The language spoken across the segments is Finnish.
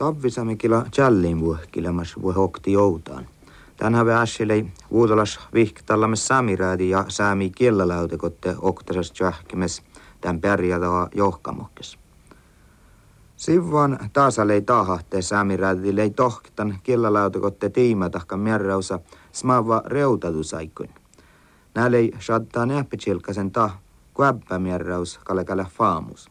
Tavvisamikila challin vuohkilemas vuohokti joutaan. Tänhän me ässilei vuotolas vihktallamme samiräädi ja saami kiellalautekotte oktasas tjahkimes tämän pärjätä johkamokkes. Sivvan taasalei taahahte lei tohkitan kiellalautekotte tiimatahka märräusa smava reutatusaikun. Nälei shattaa näppitsilkasen ta kuäppämierraus kalekale faamus.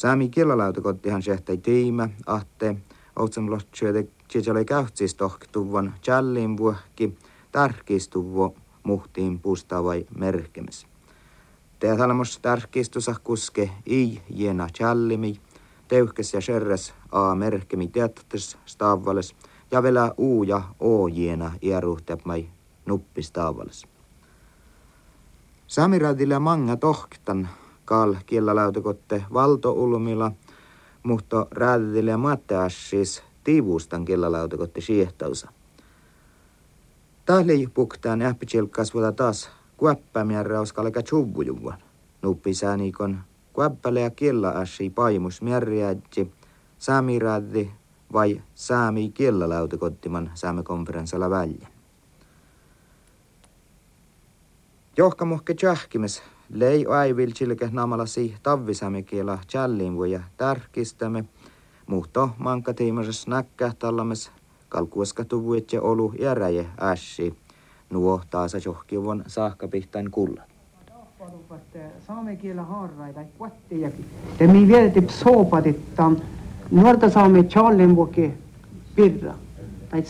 Sami killalautakottihan sehtei tiimä, ahte, otsam lohtsyöte, oli kähtsis tohkituvan challin vuohki, tärkistuvo muhtiin pustavai merkemis. Teathalmos tärkistusa kuske i jena challimi, teuhkes ja serres a merkemi teattis stavvales, ja vielä u ja o jena ieruhtepmai nuppistavvales. Samiradille manga tohkitan kal kiellalautekotte valtoulmilla, mutta rääditille matteassis tiivustan kiellalautekotte siehtausa. Tahli puktaan äppitsilkkas vuota taas kuäppämierraus kalka tjuvujuvan. Nuppi säänikon kuäppäle ja kielaassi paimus mierriäjä saamiraddi vai saami kiellalautekottiman saamikonferenssalla väljä. Johkamuhke tjahkimes lei aivil chilke namalasi tavvisamikiela challinvuja tärkistämme, muhto manka tiimasas näkkähtallames kalkuoska tuvuit ja olu ja räje ässi, nuo taas johkivon saahkapihtain kulla. Saame kielä haaraita kuattiakin. Te mi vietit soopadittaan nuorta saame challinvuoki pirra. Tai,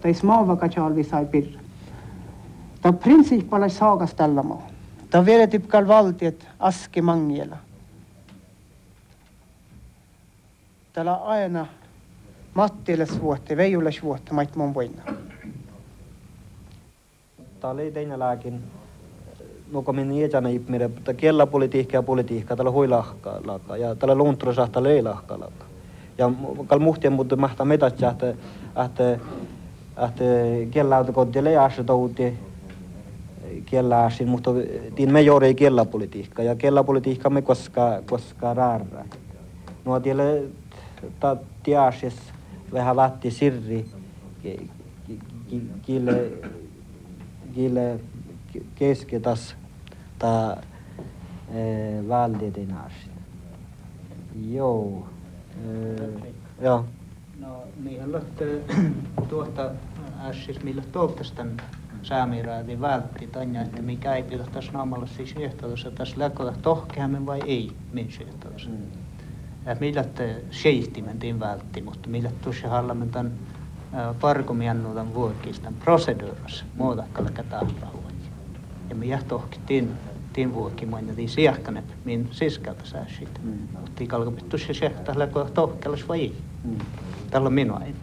tai smaavaka chalvi sai pirra. Ta principala saagas tällä maa. Ta vedetip kal valtiet aski mangiela. Täällä aina Mattiles vuotte, Veijules vuotte, mait mun voina. Tää oli teine lääkin. Nuko min iäjänä ipmire, mutta kiellä politiikka ja politiikka, täällä huilahkaa lakka, ja täällä luntro sahta leilahkaa lakka. Ja kal muhtien mutta mahta metat että että että kiellä autokotti leijassa touti, kielläsin, mutta tin me juuri kielläpolitiikka ja kielläpolitiikka me koska koska rärrä. No tielle ta tiasis vähän vatti sirri kille kille kesketas ta e, valdetinaasi. Joo. Joo. No, lähtee tuota ässis millä toivottavasti saamiraadi vältti tanja, että mikä ei pidä tässä naamalla siis ehtoissa tässä läkoda tohkeamme vai ei min ehtoissa. Mm. Ja millä te seittimen tin vältti, mutta millä tuossa hallamme tämän parkomiannuutan vuokistan proseduurassa muodakkalle katahrahuot. Ja minä tohkittiin tin vuokki moina tii siahkanet min siskalta sääsit. Mm. Mutta kalkopit tuossa sehtä läkoda tohkelas vai ei. Mm. Tällä on minua ei.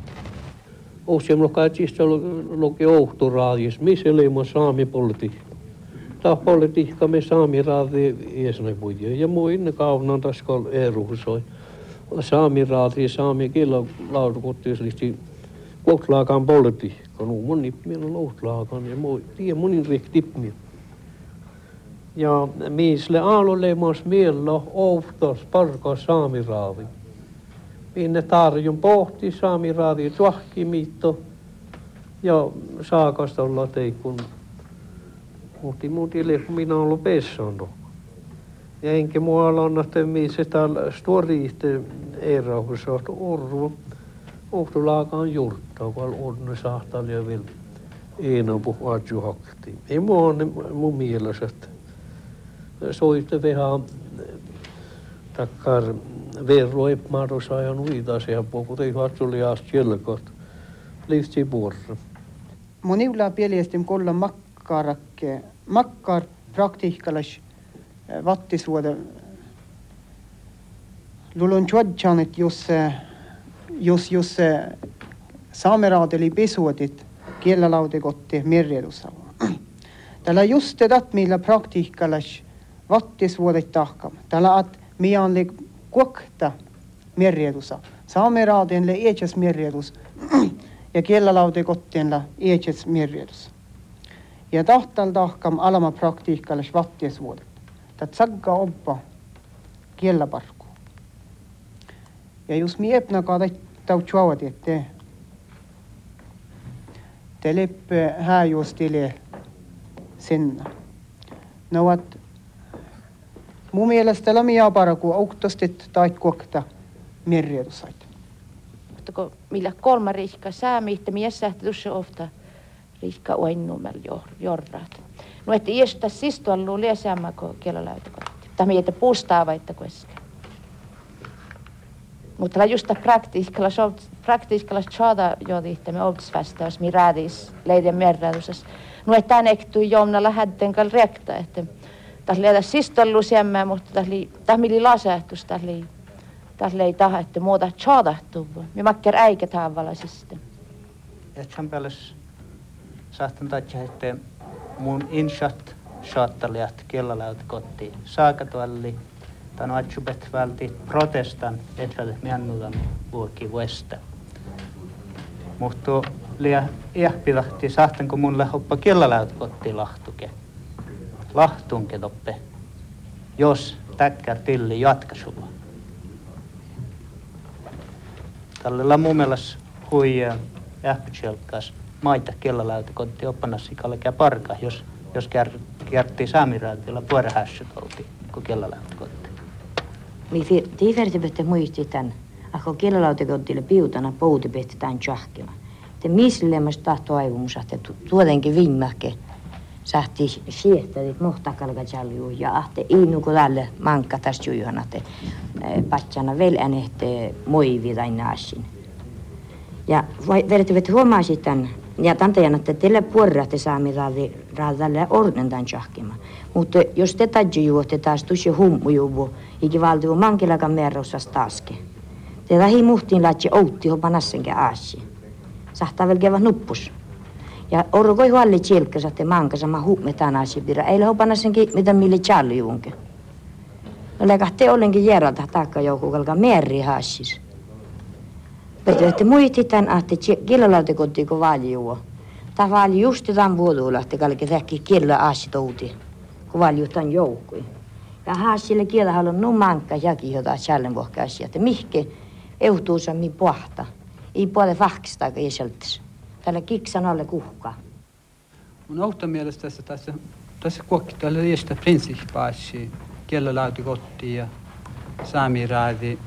Usein kaikista luki Ouhturaadis, missä oli mun saami politiikka. Tämä politiikka me saami raadi iesne puhuja. Ja muu inne kaunan tässä eruhusoi. Raadi, saami killa laudukuttiuslisti kuotlaakaan politiikka. No mun nippien on outlaakaan ja muu tiedä monin riktipmiä. Ja miisle aalulle mas miello ouhtos parkas minne tarjun pohti saami raadi tuahkimitto ja saakasta olla teikun mutta muutille minä olen pessanut. Ja enkä mua lannahte missä täällä storiiste erauksessa on urvu. Uhtulaakaan jurtta, kun on sahtaa ja vielä Eino puhua juhakti. Ei mua on mun mielessä, että soitte vähän takkar Verro Eppmar och Sajan Uidas ja puhuta juhatsulias kielkot. Liitsi puurra. Monilla pielestim kolla makkarakke, makkar praktiikalas eh, vattisvuode lulun tjodjanit, eh, jos, jos, eh, jos saameraadeli pesuodit keelelaude kotti merjelusava. Tällä just tätä, millä praktiikalas vattisvuodet tahkam. Tällä, että minä olen kokta merjedusa. Saameraadinle eetses merjedus ja kellalaude kottienla eetses merjedus. Ja tahtal tahkam alama praktiikalle švatties vuodet. Ta tsagga oppa kellaparku. Ja just miepnaga tautsuavad ette. Te leppe hääjuustile sinna. Nõuad no, mun mielestä lamia paraku auktostit tai kuokta merjetusait. Mutta kun millä kolma rihka säämi, että mies tuossa ofta rihka oinnumel jorraat. No että iästä sistuallu liesäämä kun kielolautakoti. Tai mietä puustaa vaikka kueskä. Mutta just praktiskalla praktiskalla chada jodi me oltsvastaus mi radis leiden merradusas. No että tänektu jomna lähden kal rekta että tas leida sistallu siemmä mutta tas li tas mili lasehtus tas li tas lei taha että muuta tuva. Mi makker äikä tavalla sitten. Et hän päälle saattan tatja että mun inshat shaattelijat kellalaut kotiin. Saaka tuolli Tän atsubet välti protestan etvälle miannudan vuoki vuesta. Mutta liä iäppilahti sahten kun mun lähoppa kellalaut kotti lahtuke. Lahtunke toppe. Jos täkkär tilli jatkasuva. Tällä mun mielestä hui äppitselkas maita kellalauta kotti oppanassa parka, jos, jos kärti saamiraatilla puorahässyt oltiin, kun kellalauta kotti mi tiifertibette muistitan, ako kielalautakontille piutana poutibette tämän tjahkima. Te mislemas tahto aivumus, että tuodenkin viimäkke sahti siehtädit mohtakalka jalju ja ahte innuko tälle mankka tästä juihana te patsana vel änehte moivi tai naasin. Ja vertibette huomasi tämän ja tantajana, että teille puolratte saami raadalle orden tämän tjahkima. Mutta jos te tadju juotte taas tusi hummu juvu, iki valtiu mankilakan merrossas taaske. Te lähi muhtiin laitsi outti hopa nassenkä aasi. Sahtaa vielä kevä nuppus. Ja orkoi huolli tjilkkäs, että manka sama huume aasi pidä. Ei hopa nassenkin mitä mille challi juunke. No läkähti ollenkin järalta taakka joku kalka merri haassis. Mutta että muisti tämän, että killalauti kotiin kun vaali juo. Tämä vaali just tämän vuodulla, että kalki tähki killa aasi touti kun vaali tämän joukkui. Ja haasille kielä haluan no mankka jakin jota sällen vuokkaisi, että mihke eutuusa mi pohta. Ei puole fahkista, ei seltäs. Tälle kiksan alle kuhka. Mun outo mielestä tässä, tässä, tässä kuokki tälle riistä prinsipaasi, kielelauti kotiin ja saamiraadi.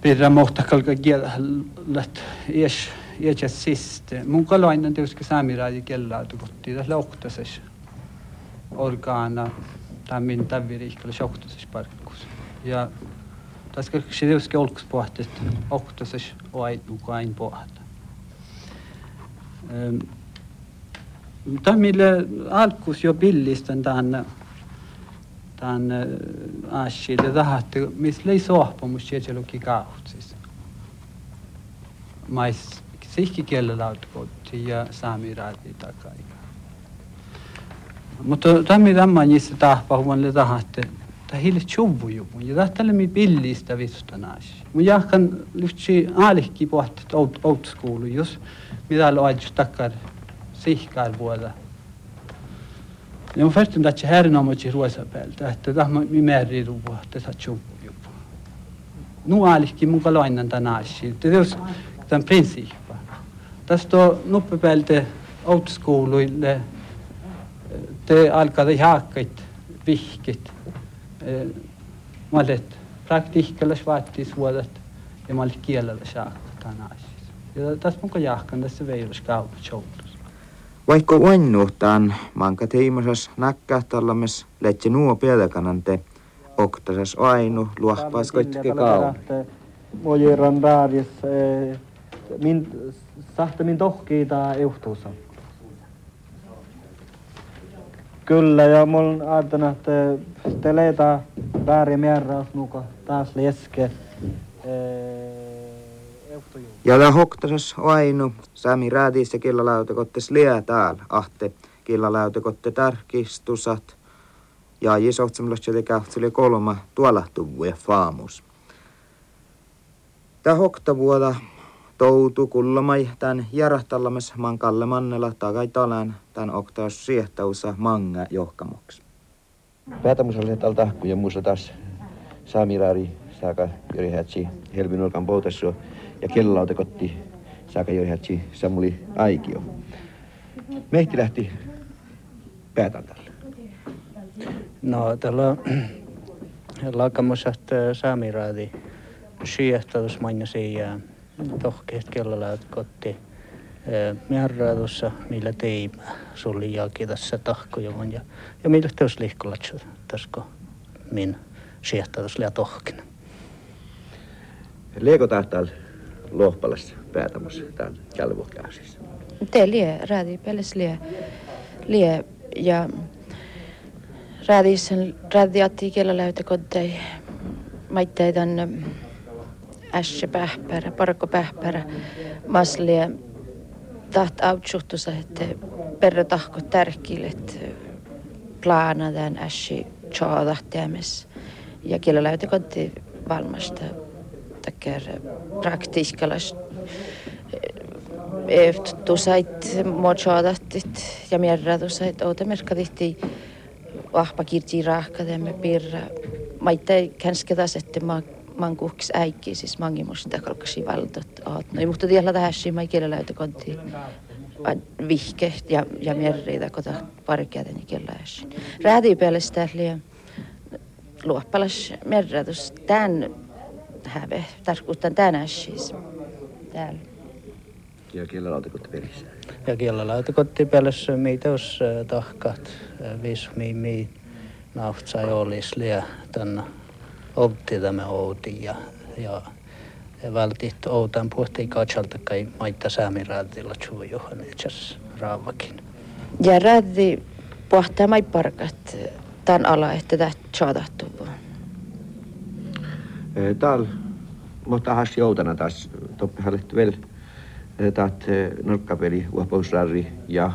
Pirra mohta kalka kielet ies ies sist. Mun kalainen tietysti saamiraadi kielelauti kotiin tässä ohtasessa orgaana tämän tavirihkalla sohtasessa parkkuus. Ja tässä olkus pohti, että ohtaisessa aitnukain pohta. Tämä millä alkus jo pillistän tämän tämän asille tahatte, missä ei sohpamus sielläkin kautsis. Mais sihki kielellä lautkotti ja saamiraati takai. Mutta tämä tämä niissä tahpa huomelle tahatte. tahil tjuvu jubu, ja tahtelemi pillistä vistonaas. Mun jahkan lyhtsi aalihki pohtit out, outskoulujus, mitä loajus takkar sihkaar vuoda. Ja mun färstin tahtsi härnaamotsi ruoisa päältä, että tahma mi määrin ruoa, että saa tjuvu jubu. Nu aalihki mun kaloinnan tanaasi, että jos tämän prinsiippa. Tästä on nuppipäältä outskouluille, te alkaa jaakkait, vihkit, ma olin praktiikalas vaatis vuodet ja olin kielelas haakka täna siis. Ja tässä mun kun jahkan tässä veilus kaupat joutus. Vaikka uennuhtaan manka tiimosas näkkähtällames letse nuo piedäkanante oktasas ainu luohpaas koitke kau. Mojiran raadis min sahte min tohkiita euhtuusa. Kyllä, ja mulla ajattelin, että te leitä väärin määräys nuka taas leske. Ja la hoktasas ainu, sami räädissä killalautekottes liä täällä, ahte killalautekotte tarkistusat. Ja jisohtsamlas oli kähtseli kolma tuolla tuvuja faamus. Tää hoktavuoda toutu kullamai tän järahtallames mankalle mannella takai talan tän oktaus siehtausa manga johkamoks. Päätämus oli täällä tahku ja muussa taas saamiraari saaka jori hätsi helvin olkan poutessua ja kellautekotti saaka jori hätsi Samuli Aikio. Mehti lähti päätantalle. No tällä lakamusat saamiraadi siehtadus mainasi ja tohkeet kellalaat kotti määräadussa, millä teimä sulli jälki tässä tahkojuvan ja, ja millä teos liikkulatsa tässä min siehtadus liian tohkina. Leeko tahtal lohpalassa päätämässä tämän kälvukäysissä? Te lie, räädi peles lie, lie ja räädiisen räädiatti kielä läytä koddei maitteidan äsje pähpärä, parko pähpärä, maslie taht autsuhtusa, että perre tahko tärkille, että plaana tämän äsje tjaadahtiames. Ja kielä läytä koddei valmasta takia praktiskalas tusait mochoadahtit ja mierradusait outamerkadihti vahva kirti rahkademme pirra maittai känskedas että ma man kuks äikki siis mangi musta kalkasi valtot aat. No mutta tiellä tähäsi mai kielellä että konti. Vihke ja ja mierreitä kota parkeaten ja kielellä räädi pelistä liä luoppalas merradus tän häve tarkoittaa tänään siis täällä. Ja kielellä lautakotti pelissä. Ja kielellä lautakotti pelissä meitä os tahkat vis mi mi nahtsa olis liä tänne outti tämä outi ja ja vältit outan puhti katsalta kai maita saamiraadilla juujuhan itses raavakin. Ja räädi puhtaa mai parkat tämän ala, että tämä tjaadattu. Täällä mutta has joutana taas toppi hallettu vielä taat norkkapeli uohpausrarri ja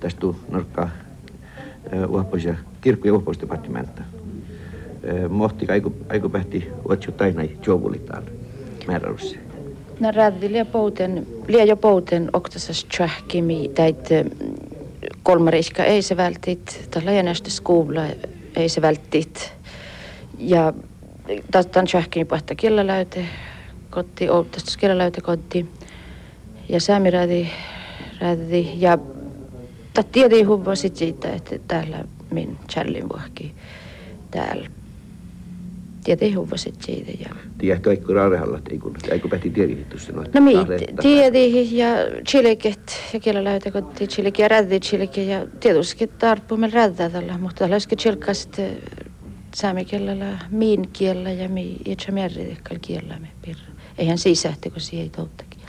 tästä norkka uohpaus ja kirkko- ja uohpausdepartimenta. Mohti aiku, aiku pähti otsu tainai jovulitaan määräyssä. No räddi lia pouten, lia jo pouten oktasas tjahkimi täit kolmariska ei se vältit, tällä jänästä skuulla ei se vältit. Ja tästä on tjahkimi pahta kielaläyte kotti, outastas kielaläyte kotti ja Sami räädi, räädi ja tiedä huvaa sit siitä, että täällä min Charlin vuohki täällä. Tiedä huvaa sit siitä. Ja... Tiedätkö eikö raarehalla, eikö, eikö pähti tiedä sen? No mi, tiedä ja chileket ja kielä lähtä kotti chileki ja räädi chileki ja tietysti me räädää tällä, mutta tällä olisi chilkast saamen kielellä, miin kielellä ja mi itse määritekkällä kielellä me pirra. Eihän sisähti, kun siihen ei touttakin.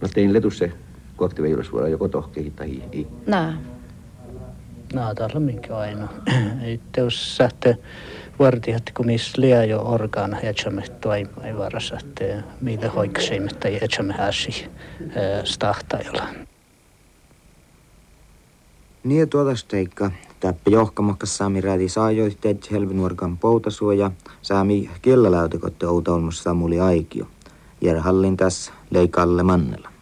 No tein letusse kuaktive juurasvuora joko tohkehi tai ei. Nää. Nää täällä minkä aina. Teus sähte vartihatti kun missä liää jo orgaan jätsämme toimai varassa, että mitä hoikseimme tai jätsämme häsi stahtajalla. Niin tuota steikka. Täppä johkamakkas saami räädi saajoihteet helvinuorkan poutasuoja saami kielläläytekotte outa olmus Samuli Aikio. Järhallin tässä Leikalle Mannella.